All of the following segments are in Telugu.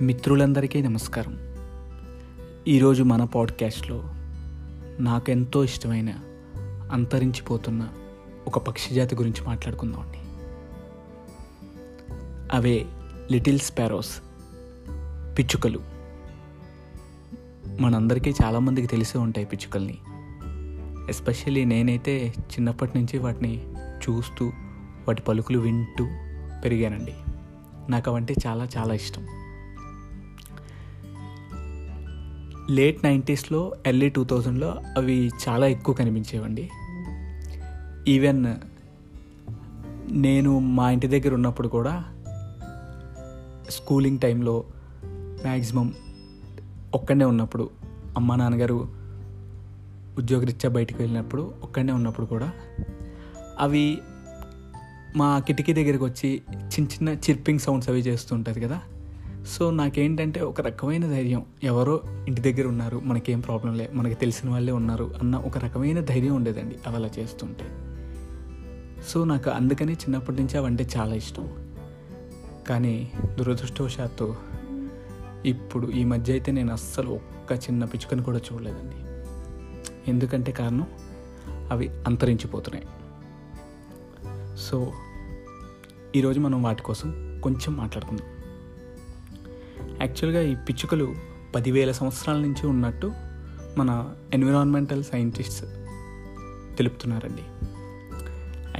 మిత్రులందరికీ నమస్కారం. ఈరోజు మన పాడ్కాస్ట్లో నాకెంతో ఇష్టమైన అంతరించిపోతున్న ఒక పక్షి జాతి గురించి మాట్లాడుకుందామండి అవే లిటిల్ స్పారోస్ పిచ్చుకలు. మనందరికీ చాలామందికి తెలిసే ఉంటాయి పిచ్చుకల్ని. ఎస్పెషల్లీ నేనైతే చిన్నప్పటి నుంచి వాటిని చూస్తూ వాటి పలుకులు వింటూ పెరిగానండి. నాకు అవంటే చాలా చాలా ఇష్టం. లేట్ నైంటీస్లో ఎర్లీ టూ థౌజండ్లో అవి చాలా ఎక్కువ కనిపించేవండి. ఈవెన్ నేను మా ఇంటి దగ్గర ఉన్నప్పుడు కూడా స్కూలింగ్ టైంలో మ్యాక్సిమం ఒక్కడే ఉన్నప్పుడు అమ్మ నాన్నగారు ఉద్యోగరీత్యా బయటకు వెళ్ళినప్పుడు ఒక్కడే ఉన్నప్పుడు కూడా అవి మా కిటికీ దగ్గరికి వచ్చి చిన్న చిన్న చిర్పింగ్ సౌండ్స్ అవి చేస్తుంటుంది కదా. సో నాకేంటంటే ఒక రకమైన ధైర్యం. ఎవరో ఇంటి దగ్గర ఉన్నారు మనకేం ప్రాబ్లం లే మనకి తెలిసిన వాళ్ళే ఉన్నారు అన్న ఒక రకమైన ధైర్యం ఉండేదండి అవి అలా చేస్తుంటే. సో నాకు అందుకని చిన్నప్పటి నుంచి అవంటే చాలా ఇష్టం. కానీ దురదృష్టవశాత్తు ఇప్పుడు ఈ మధ్య అయితే నేను అస్సలు ఒక్క చిన్న పిచ్చుకని కూడా చూడలేదండి. ఎందుకంటే కారణం? అవి అంతరించిపోతున్నాయి. సో ఈరోజు మనం వాటి కోసం కొంచెం మాట్లాడుకుందాం. యాక్చువల్గా ఈ పిచ్చుకలు పదివేల సంవత్సరాల నుంచి ఉన్నట్టు మన ఎన్విరాన్మెంటల్ సైంటిస్ట్స్ తెలుపుతున్నారండి.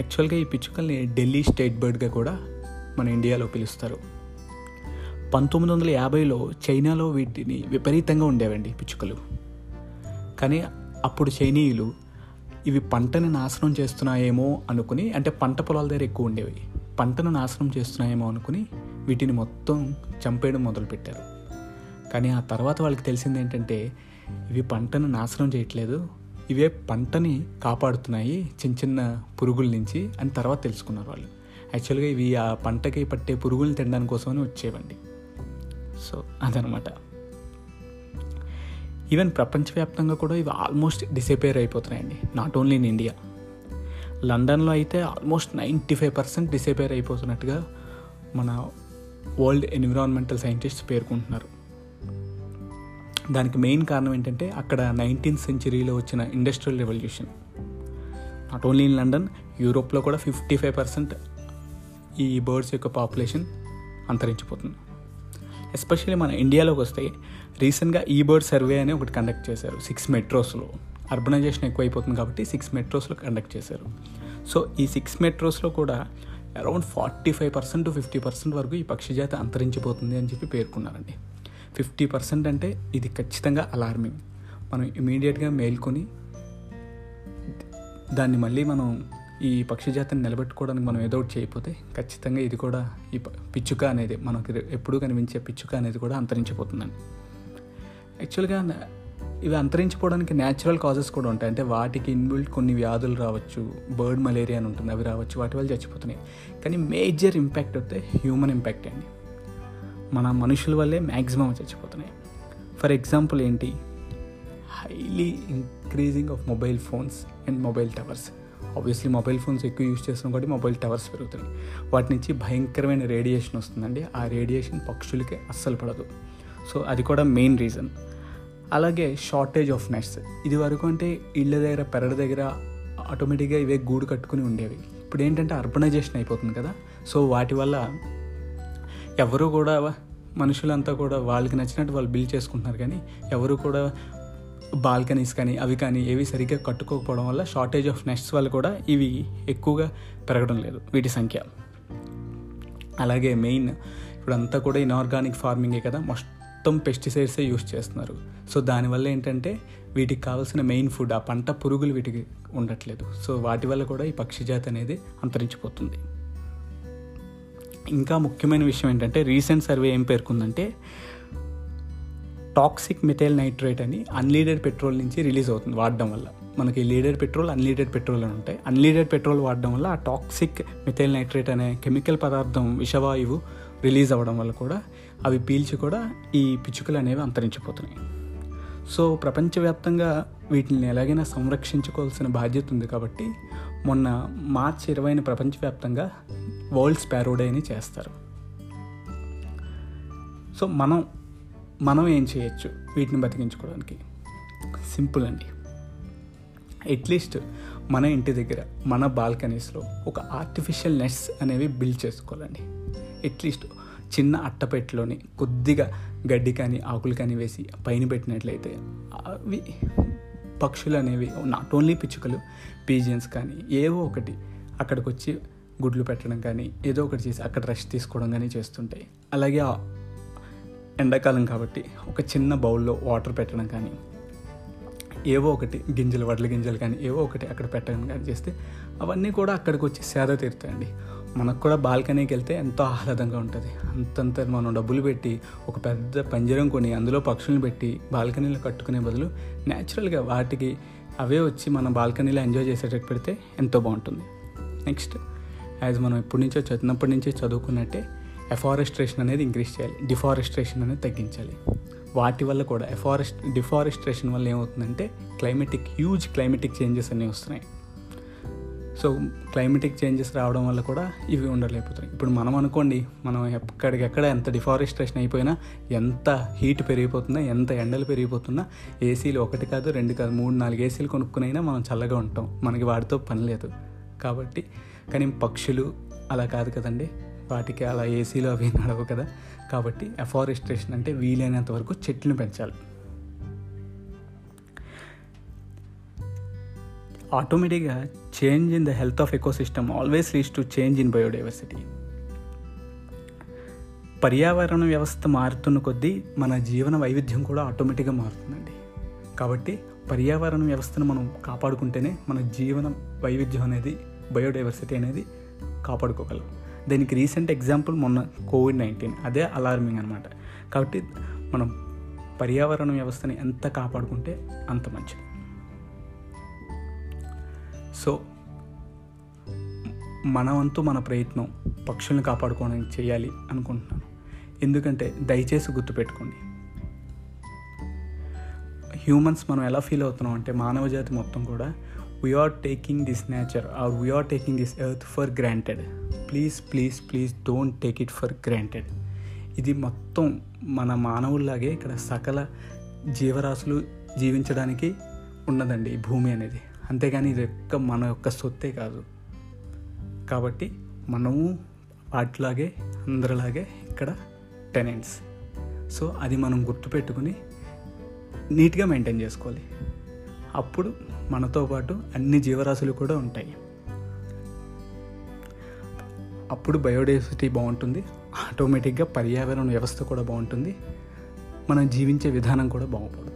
యాక్చువల్గా ఈ పిచ్చుకల్ని ఢిల్లీ స్టేట్ బర్డ్గా కూడా మన ఇండియాలో పిలుస్తారు. పంతొమ్మిది వందల యాభైలో చైనాలో వీటిని విపరీతంగా ఉండేవండి పిచ్చుకలు. కానీ అప్పుడు చైనీయులు ఇవి పంటని నాశనం చేస్తున్నాయేమో అనుకుని అంటే పంట పొలాల దగ్గర ఎక్కువ ఉండేవి. పంటను నాశనం చేస్తున్నాయేమో అనుకుని వీటిని మొత్తం చంపేయడం మొదలుపెట్టారు. కానీ ఆ తర్వాత వాళ్ళకి తెలిసింది ఏంటంటే ఇవి పంటను నాశనం చేయట్లేదు ఇవే పంటని కాపాడుతున్నాయి చిన్న చిన్న పురుగుల నుంచి అని తర్వాత తెలుసుకున్నారు వాళ్ళు. యాక్చువల్గా ఇవి ఆ పంటకి పట్టే పురుగులు తినడానికి కోసమని వచ్చేవండి. సో అదనమాట. ఈవెన్ ప్రపంచవ్యాప్తంగా కూడా ఇవి almost disappear అయిపోతున్నాయండి. Not only in India. లండన్లో అయితే almost ninety five percent disappear అయిపోతున్నట్టుగా మన వరల్డ్ ఎన్విరాన్మెంటల్ సైంటిస్ట్స్ పేర్కొంటున్నారు. దానికి మెయిన్ కారణం ఏంటంటే అక్కడ నైన్టీన్త్ సెంచరీలో వచ్చిన industrial revolution. Not only in London యూరోప్లో కూడా ఫిఫ్టీ ఫైవ్ పర్సెంట్ ఈ బర్డ్స్ యొక్క పాపులేషన్ అంతరించిపోతుంది. ఎస్పెషల్లీ మన ఇండియాలోకి వస్తే రీసెంట్గా ఈ బర్డ్ సర్వే అని ఒకటి కండక్ట్ చేశారు. సిక్స్ మెట్రోస్లో. అర్బనైజేషన్ ఎక్కువైపోతుంది కాబట్టి సిక్స్ మెట్రోస్లో కండక్ట్ చేశారు. సో ఈ సిక్స్ మెట్రోస్లో కూడా around forty five percent to fifty percent వరకు ఈ పక్షి జాతి అంతరించిపోతుంది అని చెప్పి పేర్కొన్నారండి. ఫిఫ్టీ పర్సెంట్ అంటే ఇది ఖచ్చితంగా అలార్మింగ్ మనం ఇమీడియట్గా మేల్కొని దాన్ని మళ్ళీ మనం ఈ పక్షి జాతిని నిలబెట్టుకోవడానికి మనం ఏదో ఒకటి చేయకపోతే ఖచ్చితంగా ఇది కూడా ఈ పిచ్చుక అనేది మనకి ఎప్పుడూ కనిపించే పిచ్చుక అనేది కూడా అంతరించిపోతుందండి. యాక్చువల్గా ఇవి అంతరించిపోవడానికి న్యాచురల్ కాజెస్ కూడా ఉంటాయి. అంటే వాటికి ఇన్బిల్ట్ కొన్ని వ్యాధులు రావచ్చు బర్డ్ మలేరియా అని ఉంటుంది అవి రావచ్చు వాటి వల్ల చచ్చిపోతున్నాయి. కానీ మేజర్ ఇంపాక్ట్ అయితే హ్యూమన్ ఇంపాక్ట్ అండి. మన మనుషుల వల్లే మ్యాక్సిమం చచ్చిపోతున్నాయి. ఫర్ ఎగ్జాంపుల్ ఏంటి? Highly increasing of mobile phones and mobile towers obviously mobile phones ఎక్కువ యూజ్ చేస్తున్నాం కాబట్టి మొబైల్ టవర్స్ పెరుగుతున్నాయి. వాటి నుంచి భయంకరమైన రేడియేషన్ వస్తుందండి. ఆ రేడియేషన్ పక్షులకి అస్సలు పడదు. సో అది కూడా మెయిన్ రీజన్ అలాగే షార్టేజ్ ఆఫ్ నెట్స్ ఇది వరకు అంటే ఇళ్ళ దగ్గర పెరడ దగ్గర ఆటోమేటిక్గా ఇవే గూడు కట్టుకుని ఉండేవి. ఇప్పుడు ఏంటంటే అర్బనైజేషన్ అయిపోతుంది కదా. సో వాటి వల్ల ఎవరు కూడా మనుషులంతా కూడా వాళ్ళకి నచ్చినట్టు వాళ్ళు బిల్ చేసుకుంటున్నారు కానీ ఎవరు కూడా బాల్కనీస్ కానీ అవి కానీ ఏవి సరిగ్గా కట్టుకోకపోవడం వల్ల షార్టేజ్ ఆఫ్ నెట్స్ వల్ల కూడా ఇవి ఎక్కువగా పెరగడం లేదు వీటి సంఖ్య. అలాగే మెయిన్ ఇప్పుడంతా కూడా ఇన్ఆర్గానిక్ ఫార్మింగే కదా. మస్ట్ మొత్తం పెస్టిసైడ్సే యూస్ చేస్తున్నారు. సో దానివల్ల ఏంటంటే వీటికి కావాల్సిన మెయిన్ ఫుడ్ ఆ పంట పురుగులు వీటికి ఉండట్లేదు. సో వాటి వల్ల కూడా ఈ పక్షి జాతి అనేది అంతరించిపోతుంది. ఇంకా ముఖ్యమైన విషయం ఏంటంటే రీసెంట్ సర్వే ఏం పేర్కొందంటే టాక్సిక్ మిథైల్ నైట్రేట్ అని అన్లీడెడ్ పెట్రోల్ నుంచి రిలీజ్ అవుతుంది వాడడం వల్ల. మనకి లీడెడ్ పెట్రోల్ అన్లీడెడ్ పెట్రోల్ అని ఉంటాయి. అన్లీడెడ్ పెట్రోల్ వాడడం వల్ల ఆ టాక్సిక్ మిథైల్ నైట్రేట్ అనే కెమికల్ పదార్థం విషవాయువు రిలీజ్ అవ్వడం వల్ల కూడా అవి పీల్చి కూడా ఈ పిచ్చుకలు అనేవి అంతరించిపోతున్నాయి. సో ప్రపంచవ్యాప్తంగా వీటిని ఎలాగైనా సంరక్షించుకోవాల్సిన బాధ్యత ఉంది కాబట్టి మొన్న మార్చి ఇరవైన ప్రపంచవ్యాప్తంగా వరల్డ్ స్పారో అని చేస్తారు. సో మనం మనం ఏం చేయొచ్చు వీటిని బతికించుకోవడానికి? సింపుల్ అండి. అట్లీస్ట్ మన ఇంటి దగ్గర మన బాల్కనీస్లో ఒక ఆర్టిఫిషియల్ నెట్స్ అనేవి బిల్డ్ చేసుకోవాలండి. అట్లీస్ట్ చిన్న అట్టపెట్టలోని కొద్దిగా గడ్డి కానీ ఆకులు కానీ వేసి పైన పెట్టినట్లయితే అవి పక్షులు అనేవి నాట్ ఓన్లీ పిచ్చుకలు పీజియన్స్ కానీ ఏవో ఒకటి అక్కడికి వచ్చి గుడ్లు పెట్టడం కానీ ఏదో ఒకటి చేసి అక్కడ రెస్ట్ తీసుకోవడం కానీ చేస్తుంటాయి. అలాగే ఎండాకాలం కాబట్టి ఒక చిన్న బౌల్లో వాటర్ పెట్టడం కానీ ఏవో ఒకటి గింజలు వడ్ల గింజలు కానీ ఏవో ఒకటి అక్కడ పెట్టడం కానీ చేస్తే అవన్నీ కూడా అక్కడికి వచ్చి సేద తీరుతాయండి. మనకు కూడా బాల్కనీకి వెళ్తే ఎంతో ఆహ్లాదంగా ఉంటుంది. అంతంత మనం డబ్బులు పెట్టి ఒక పెద్ద పంజరం కొని అందులో పక్షులను పెట్టి బాల్కనీలో కట్టుకునే బదులు న్యాచురల్గా వాటికి అవే వచ్చి మన బాల్కనీలో ఎంజాయ్ చేసేటట్టు పెడితే ఎంతో బాగుంటుంది. నెక్స్ట్ యాజ్ మనం ఎప్పటి నుంచో చిన్నప్పటి నుంచే చదువుకున్నట్టే ఎఫారెస్ట్రేషన్ అనేది ఇంక్రీజ్ చేయాలి. డిఫారెస్ట్రేషన్ అనేది తగ్గించాలి. వాటి వల్ల కూడా ఎఫారెస్ట్ డిఫారెస్ట్రేషన్ వల్ల ఏమవుతుందంటే క్లైమేటిక్ హ్యూజ్ క్లైమేటిక్ చేంజెస్ అనేవి వస్తున్నాయి. సో క్లైమేటిక్ చేంజెస్ రావడం వల్ల కూడా ఇవి ఉండలేకపోతున్నాయి. ఇప్పుడు మనం అనుకోండి మనం ఎక్కడికెక్కడ ఎంత డిఫారెస్ట్రేషన్ అయిపోయినా ఎంత హీట్ పెరిగిపోతున్నా ఎంత ఎండలు పెరిగిపోతున్నా ఏసీలు ఒకటి కాదు రెండు కాదు మూడు నాలుగు ఏసీలు కొనుక్కునైనా మనం చల్లగా ఉంటాం. మనకి వాటితో పని లేదు. కాబట్టి కానీ పక్షులు అలా కాదు కదండి. వాటికి అలా ఏసీలు అవి నడవు కదా. కాబట్టి ఎఫారెస్ట్రేషన్ అంటే వీలైనంత వరకు చెట్లను పెంచాలి. ఆటోమేటిక్గా change in the health of ecosystem always leads to change in biodiversity పర్యావరణ వ్యవస్థ మారుతున్న కొద్దీ మన జీవన వైవిధ్యం కూడా ఆటోమేటిక్గా మారుతుందండి. కాబట్టి పర్యావరణ వ్యవస్థను మనం కాపాడుకుంటేనే మన జీవన వైవిధ్యం అనేది బయోడైవర్సిటీ అనేది కాపాడుకోగలం. దీనికి రీసెంట్ ఎగ్జాంపుల్ మొన్న కోవిడ్ నైన్టీన్ అదే అలార్మింగ్ అనమాట కాబట్టి మనం పర్యావరణ వ్యవస్థని ఎంత కాపాడుకుంటే అంత మంచిది. సో మన వంతు మన ప్రయత్నం పక్షుల్ని కాపాడుకోవడానికి చేయాలి అనుకుంటున్నాను. ఎందుకంటే దయచేసి గుర్తుపెట్టుకోండి. హ్యూమన్స్ మనం ఎలా ఫీల్ అవుతున్నాం అంటే మానవ జాతి మొత్తం కూడా we're taking this nature or we're taking this earth for granted please please please don't take it for granted ఇది మొత్తం మన మానవుల్లాగే ఇక్కడ సకల జీవరాశులు జీవించడానికి ఉన్నదండి ఈ భూమి అనేది. అంతేగాని ఇది యొక్క మన యొక్క సొత్తే కాదు. కాబట్టి మనము వాటిలాగే అందరిలాగే ఇక్కడ టెనెంట్స్ సో అది మనం గుర్తుపెట్టుకుని నీట్గా మెయింటైన్ చేసుకోవాలి. అప్పుడు మనతో పాటు అన్ని జీవరాశులు కూడా ఉంటాయి. అప్పుడు బయోడైవర్సిటీ బాగుంటుంది. ఆటోమేటిక్గా పర్యావరణ వ్యవస్థ కూడా బాగుంటుంది. మనం జీవించే విధానం కూడా బాగుపడుతుంది.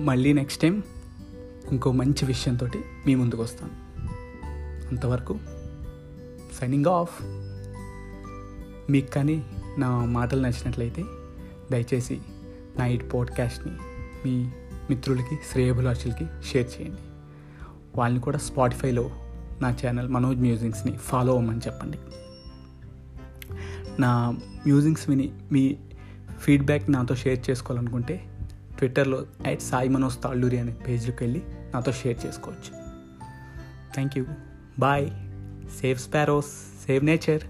మళ్ళీ నెక్స్ట్ టైం ఇంకో మంచి విషయంతో మీ ముందుకు వస్తాను. అంతవరకు సైనింగ్ ఆఫ్ మీకు కానీ నా మాటలు నచ్చినట్లయితే దయచేసి నా ఈ పాడ్కాస్ట్ని మీ మిత్రులకి శ్రేయభిలాషులకి షేర్ చేయండి. వాళ్ళని కూడా స్పాటిఫైలో నా ఛానల్ మనోజ్ మ్యూజిక్స్ని ఫాలో అవ్వమని చెప్పండి. నా మ్యూజిక్స్ విని మీ ఫీడ్బ్యాక్ నాతో షేర్ చేసుకోవాలనుకుంటే ట్విట్టర్లో అట్ సాయి మనోజ్ తాళ్ళూరి అనే పేజ్కి వెళ్ళి నాతో షేర్ చేసుకోవచ్చు. Thank you bye save sparrows save nature